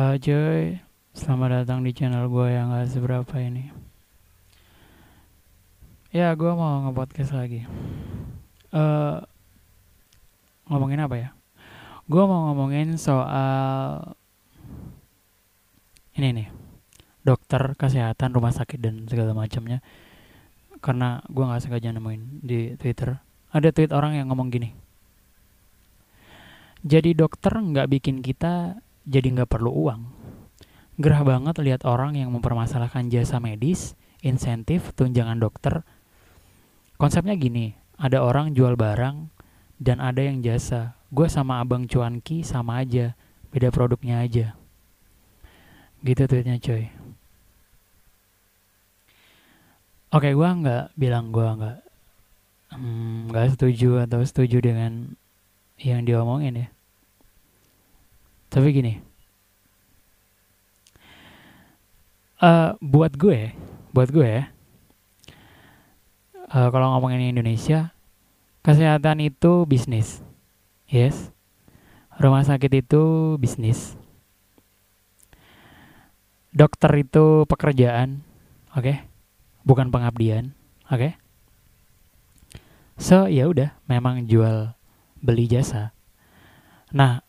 Halo cuy, selamat datang di channel gue yang gak seberapa ini. Ya gue mau nge-podcast lagi. Uh, Ngomongin apa ya? Gue mau ngomongin soal Ini nih Dokter, kesehatan, rumah sakit dan segala macamnya. Karena gue gak sengaja nemuin di Twitter. Ada tweet orang yang ngomong gini. Jadi dokter nggak bikin kita jadi nggak perlu uang. Gerah banget lihat orang yang mempermasalahkan jasa medis, insentif, tunjangan dokter. Konsepnya gini, ada orang jual barang dan ada yang jasa. Gue sama abang cuanki sama aja, beda produknya aja. Gitu tweetnya coy. Oke, gue nggak bilang gue nggak nggak hmm, setuju atau setuju dengan yang diomongin ya tapi gini uh, buat gue buat gue uh, kalau ngomongin Indonesia kesehatan itu bisnis yes rumah sakit itu bisnis dokter itu pekerjaan oke okay? bukan pengabdian oke okay? so ya udah memang jual beli jasa nah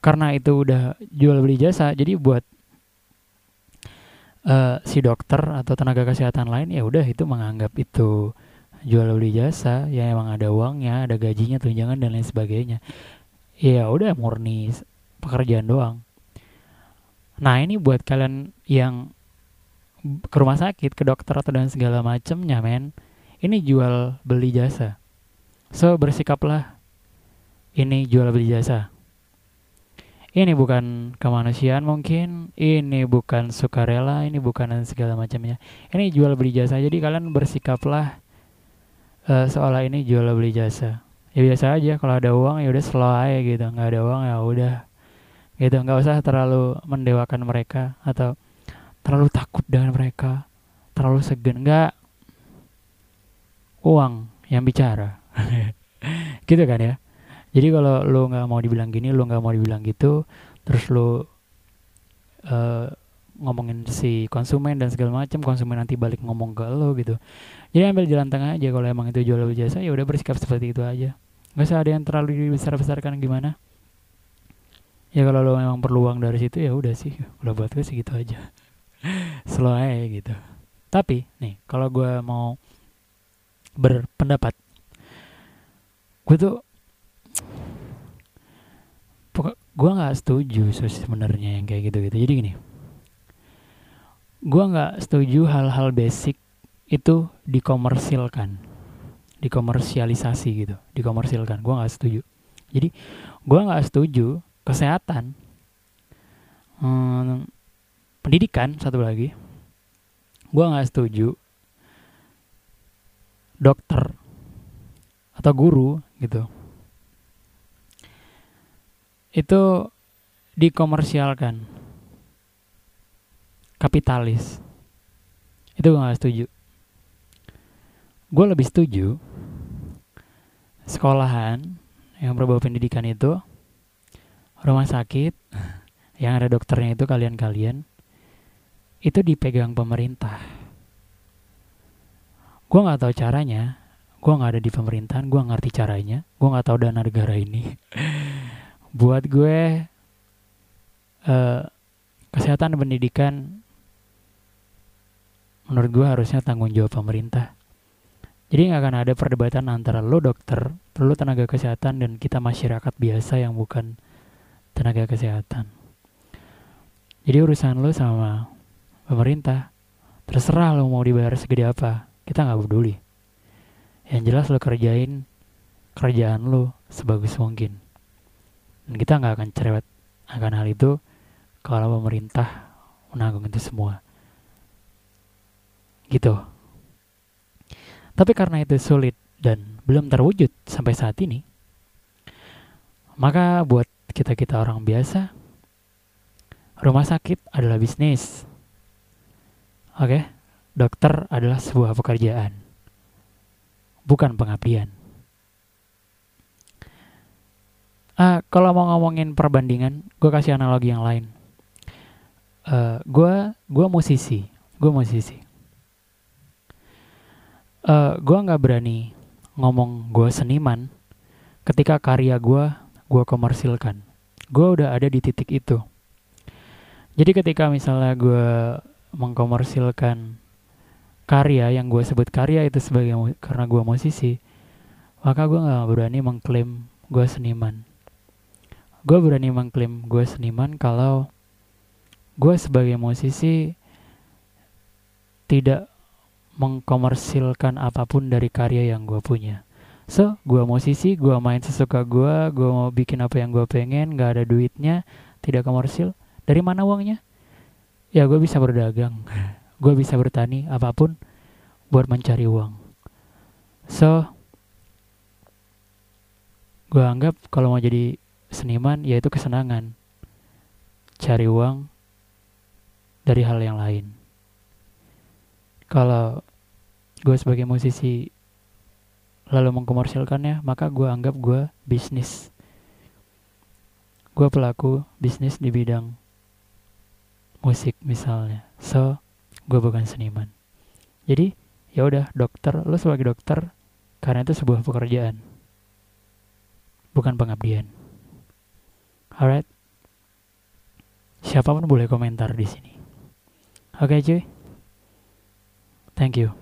karena itu udah jual beli jasa jadi buat uh, si dokter atau tenaga kesehatan lain ya udah itu menganggap itu jual beli jasa. Ya emang ada uangnya ada gajinya tunjangan dan lain sebagainya. Ya udah murni pekerjaan doang. Nah ini buat kalian yang ke rumah sakit ke dokter atau dan segala macemnya men ini jual beli jasa. So bersikaplah ini jual beli jasa ini bukan kemanusiaan mungkin ini bukan sukarela ini bukan segala macamnya. Ini jual beli jasa. Jadi kalian bersikaplah uh, seolah ini jual beli jasa. Ya biasa aja kalau ada uang ya udah slow aja gitu. Nggak ada uang ya udah gitu. Nggak usah terlalu mendewakan mereka atau terlalu takut dengan mereka. Terlalu segan. Nggak. Uang yang bicara. Gitu kan ya jadi kalau lo nggak mau dibilang gini lo nggak mau dibilang gitu terus lo uh, ngomongin si konsumen dan segala macam konsumen nanti balik ngomong ke lo gitu. Jadi ambil jalan tengah aja kalau emang itu jual jasa ya udah bersikap seperti itu aja. Nggak usah ada yang terlalu besar besarkan gimana. Ya kalau lo memang perlu uang dari situ ya udah sih. Udah buat gue segitu aja. Slow aja gitu. Tapi nih kalau gue mau berpendapat gue tuh gue nggak setuju sebenarnya yang kayak gitu gitu jadi gini gue nggak setuju hal-hal basic itu dikomersilkan dikomersialisasi gitu dikomersilkan. Gue nggak setuju. Jadi gue nggak setuju kesehatan hmm, pendidikan satu lagi gue nggak setuju dokter atau guru gitu itu dikomersialkan. Kapitalis. Itu gue gak setuju. Gue lebih setuju sekolahan yang berbau pendidikan itu rumah sakit yang ada dokternya itu kalian-kalian itu dipegang pemerintah. Gue nggak tahu caranya. Gue nggak ada di pemerintahan gue ngerti caranya. Gue nggak tahu dana negara ini buat gue uh, kesehatan pendidikan menurut gue harusnya tanggung jawab pemerintah jadi nggak akan ada perdebatan antara lo dokter, lo tenaga kesehatan dan kita masyarakat biasa yang bukan tenaga kesehatan. Jadi urusan lo sama pemerintah, terserah lo mau dibayar segede apa, kita nggak peduli. Yang jelas lo kerjain kerjaan lo sebagus mungkin dan kita nggak akan cerewet akan hal itu kalau pemerintah menanggung itu semua. Gitu. Tapi karena itu sulit dan belum terwujud sampai saat ini maka buat kita-kita orang biasa rumah sakit adalah bisnis. Oke? Dokter adalah sebuah pekerjaan bukan pengabdian Uh, kalau mau ngomongin perbandingan, gue kasih analogi yang lain. uh, gue gue musisi gue musisi. Uh, gue nggak berani ngomong gue seniman ketika karya gue gue komersilkan. Gue udah ada di titik itu. Jadi ketika misalnya gue mengkomersilkan karya yang gue sebut karya itu sebagai karena gue musisi maka gue nggak berani mengklaim gue seniman gue berani mengklaim gue seniman kalau gue sebagai musisi tidak mengkomersilkan apa pun dari karya yang gue punya. So gue musisi gue main sesuka gue gue mau bikin apa yang gue pengen nggak ada duitnya tidak komersil dari mana uangnya? Ya gue bisa berdagang gue bisa bertani apa pun buat mencari uang. So gue anggap kalau mau jadi seniman yaitu kesenangan. Cari uang dari hal yang lain. Kalau gue sebagai musisi lalu mengkomersilkannya maka gue anggap gue bisnis. Gue pelaku bisnis di bidang musik misalnya. So gue bukan seniman. Jadi ya udah dokter lo sebagai dokter karena itu sebuah pekerjaan. Bukan pengabdian. Alright. Siapa pun boleh komentar di sini. Oke okay, cuy. Thank you.